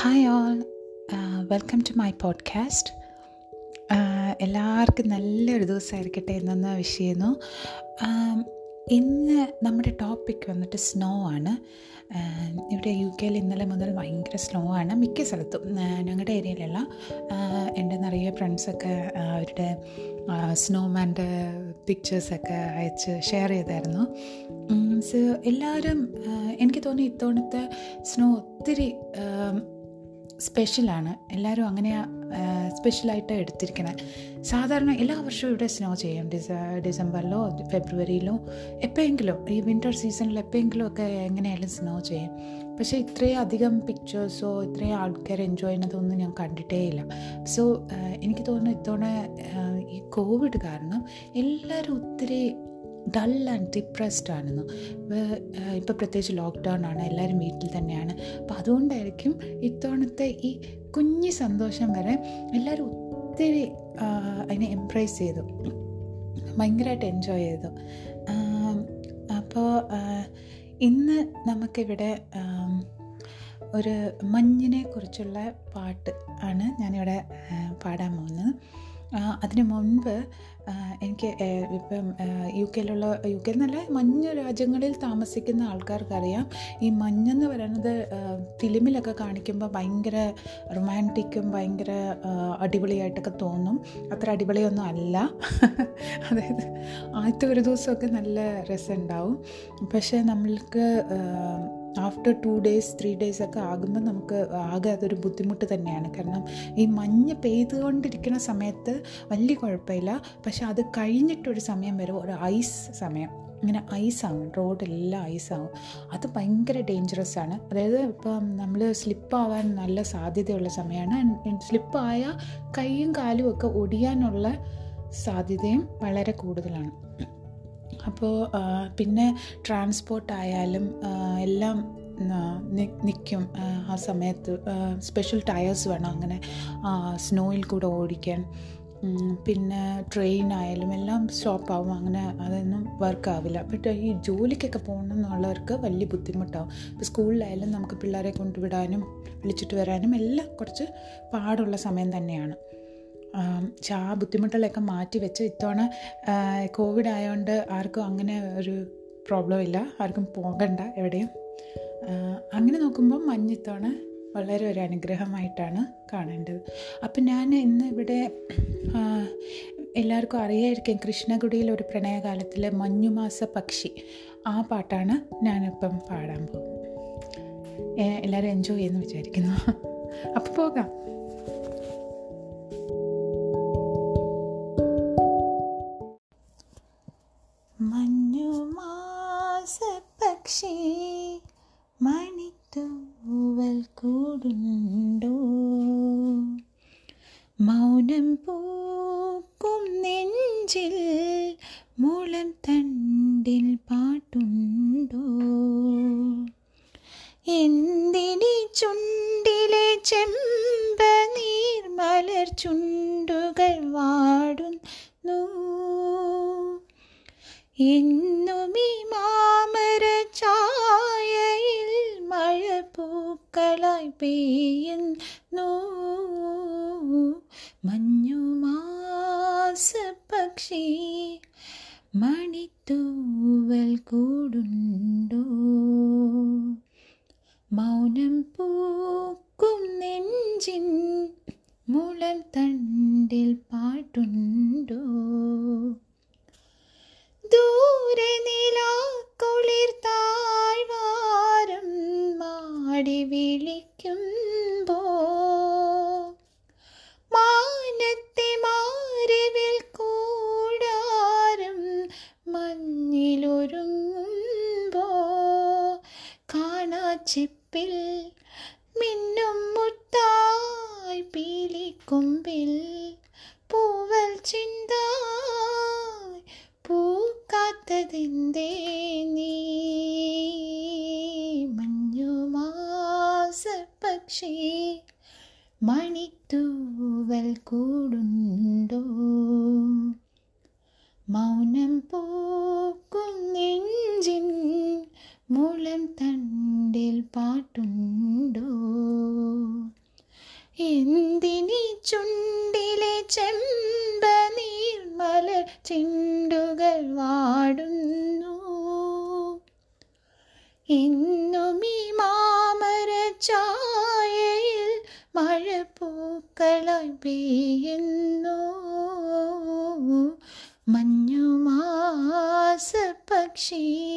Hi all welcome to my podcast എല്ലാവർക്കും നല്ലൊരു ദിവസമായിരിക്കട്ടെ എന്നെന്ന് wish ചെയ്യുന്നു. ആം, ഇന്ന് നമ്മുടെ ടോപ്പിക് വന്നിട്ട് സ്നോ ആണ്. ആം, ഇവിടെ യു കെയിൽ ഇന്നലെ മുതൽ ഭയങ്കര സ്നോ ആണ്. മിക്ക സ്ഥലത്തും ആ, ഞങ്ങളുടെ ഏരിയയിലുള്ള ആ, എന്റെ നിറയെ ഫ്രണ്ട്സൊക്കെ അവരുടെ സ്നോമാന്റെ പിക്ചേഴ്സൊക്കെ അയച്ച് ഷെയർ ചെയ്തായിരുന്നു. സോ എല്ലാവരും എനിക്ക് തോന്നി ഇത്തവണത്തെ സ്നോ ഒത്തിരി സ്പെഷ്യലാണ് എല്ലാവരും അങ്ങനെ സ്പെഷ്യലായിട്ട് എടുത്തിരിക്കുന്നത് സാധാരണ എല്ലാ വർഷവും ഇവിടെ സ്നോ ചെയ്യും. ഡിസ ഡിസംബറിലോ ഫെബ്രുവരിയിലോ എപ്പോഴെങ്കിലും ഈ വിന്റർ സീസണിൽ എപ്പോഴെങ്കിലും ഒക്കെ എങ്ങനെയായാലും സ്നോ ചെയ്യും. പക്ഷേ ഇത്രയും അധികം പിക്ചേഴ്സോ ഇത്രയും ആൾക്കാർ എൻജോയ് ചെയ്യുന്നതൊന്നും ഞാൻ കണ്ടിട്ടേ ഇല്ല. സോ എനിക്ക് തോന്നുന്നു ഇത്തവണ ഈ കോവിഡ് കാരണം എല്ലാവരും ഒത്തിരി ഡൾ ആൻഡ് ഡിപ്രസ്ഡ് ആണെന്ന്. ഇപ്പോൾ പ്രത്യേകിച്ച് ലോക്ക്ഡൗൺ ആണ് എല്ലാവരും വീട്ടിൽ തന്നെയാണ്. അപ്പം അതുകൊണ്ടായിരിക്കും ഇത്തവണത്തെ ഈ കുഞ്ഞു സന്തോഷം വരെ എല്ലാവരും ഒത്തിരി അതിനെ എംപ്രൈസ് ചെയ്തു. ഭയങ്കരമായിട്ട് എൻജോയ് ചെയ്തു. അപ്പോൾ ഇന്ന് നമുക്കിവിടെ ഒരു മഞ്ഞിനെ കുറിച്ചുള്ള പാട്ട് ആണ് ഞാനിവിടെ പാടാൻ പോകുന്നത്. അതിനു മുൻപ് എനിക്ക് ഇപ്പം യു കെയിലുള്ള യു കെ എന്നല്ല മഞ്ഞ രാജ്യങ്ങളിൽ താമസിക്കുന്ന ആൾക്കാർക്കറിയാം. ഈ മഞ്ഞെന്ന് പറയുന്നത് ഫിലിമിലൊക്കെ കാണിക്കുമ്പോൾ ഭയങ്കര റൊമാന്റിക്കും ഭയങ്കര അടിപൊളിയായിട്ടൊക്കെ തോന്നും. അത്ര അടിപൊളിയൊന്നും അല്ല. അതായത് ആദ്യത്തെ ഒരു ദിവസമൊക്കെ നല്ല രസമുണ്ടാവും. പക്ഷേ നമ്മൾക്ക് after two days three days ഒക്കെ ആകുമ്പോൾ നമുക്ക് ആകെ അതൊരു ബുദ്ധിമുട്ട് തന്നെയാണ്. കാരണം ഈ മഞ്ഞ് പെയ്തുകൊണ്ടിരിക്കുന്ന സമയത്ത് വലിയ കുഴപ്പമില്ല. പക്ഷെ അത് കഴിഞ്ഞിട്ടൊരു സമയം വരും. ഒരു ഐസ് സമയം. ഇങ്ങനെ ഐസാവും റോഡെല്ലാം ഐസാവും അത് ഭയങ്കര ഡേഞ്ചറസ് ആണ്. അതായത് ഇപ്പം നമ്മൾ സ്ലിപ്പാവാൻ നല്ല സാധ്യതയുള്ള സമയമാണ്. സ്ലിപ്പായ കൈയും കാലും ഒക്കെ ഒടിയാനുള്ള സാധ്യതയും വളരെ കൂടുതലാണ്. അപ്പോൾ പിന്നെ ട്രാൻസ്പോർട്ട് ആയാലും എല്ലാം നിൽക്കും ആ സമയത്ത് സ്പെഷ്യൽ ടയേഴ്സ് വേണം അങ്ങനെ സ്നോയിൽ കൂടെ ഓടിക്കാൻ. പിന്നെ ട്രെയിൻ ആയാലും എല്ലാം സ്റ്റോപ്പ് ആവും. അങ്ങനെ അതൊന്നും വർക്ക് ആവില്ല. ബട്ട് ഈ ജോലിക്കൊക്കെ പോകണം എന്നുള്ളവർക്ക് വലിയ ബുദ്ധിമുട്ടാവും. ഇപ്പോൾ സ്കൂളിലായാലും നമുക്ക് പിള്ളേരെ കൊണ്ടുവിടാനും വിളിച്ചിട്ട് വരാനും എല്ലാം കുറച്ച് പാടുള്ള സമയം തന്നെയാണ്. പക്ഷെ ആ ബുദ്ധിമുട്ടുകളൊക്കെ മാറ്റി വെച്ച് ഇത്തവണ കോവിഡ് ആയതുകൊണ്ട് ആർക്കും അങ്ങനെ ഒരു പ്രോബ്ലം ഇല്ല. ആർക്കും പോകണ്ട എവിടെയും. അങ്ങനെ നോക്കുമ്പോൾ മഞ്ഞ് വളരെ ഒരു അനുഗ്രഹമായിട്ടാണ് കാണേണ്ടത്. അപ്പം ഞാൻ ഇന്ന് ഇവിടെ എല്ലാവർക്കും അറിയായിരിക്കും കൃഷ്ണകുടിയിൽ ഒരു പ്രണയകാലത്തിലെ മഞ്ഞുമാസ പക്ഷി. ആ പാട്ടാണ് ഞാനിപ്പം പാടാൻ ഏ, എല്ലാവരും എൻജോയ് ചെയ്യുന്നു വിചാരിക്കുന്നു. അപ്പോൾ പോകാം. കൂടുണ്ടോ മൗനം പൂക്കും നെഞ്ചിൽ മുളം തണ്ടിൽ പാട്ടുണ്ടോ? എന്തിനി ചുണ്ടിലെ ചെമ്പ നീർമലർ ചുണ്ടുകൾ വാടുന്നു? എന്നും പൂക്കളായി പെയ്യുന്നു. മഞ്ഞുമാസ പക്ഷി മണിത്തൂവൽ കൂടുണ്ടോ? മൗനം പൂക്കും നെഞ്ചിൻ മുളം തണ്ടിൽ പാട്ടുണ്ടോ? കാണാച്ചിപ്പിൽ മിന്നും മുത്തായി പീലിക്കൊമ്പിൽ പൂവൽ ചിന്തായി പൂക്കാത്തതിന്റെ നീ പക്ഷി മണിത്തൂവൽ കൂടുണ്ടോ? മൗനം പൂക്കും നെഞ്ചിൻ മുളം തണ്ടിൽ പാട്ടുണ്ടോ? എന്തിനി ചുണ്ടിലെ ചെമ്പ നീർമല ചിണ്ടുകൾ വാടുന്നു? ഇന്നും ഈ മാമര ചായയിൽ മഴപ്പൂക്കളായി പെയ്യുന്നു. മഞ്ഞുമാസ പക്ഷി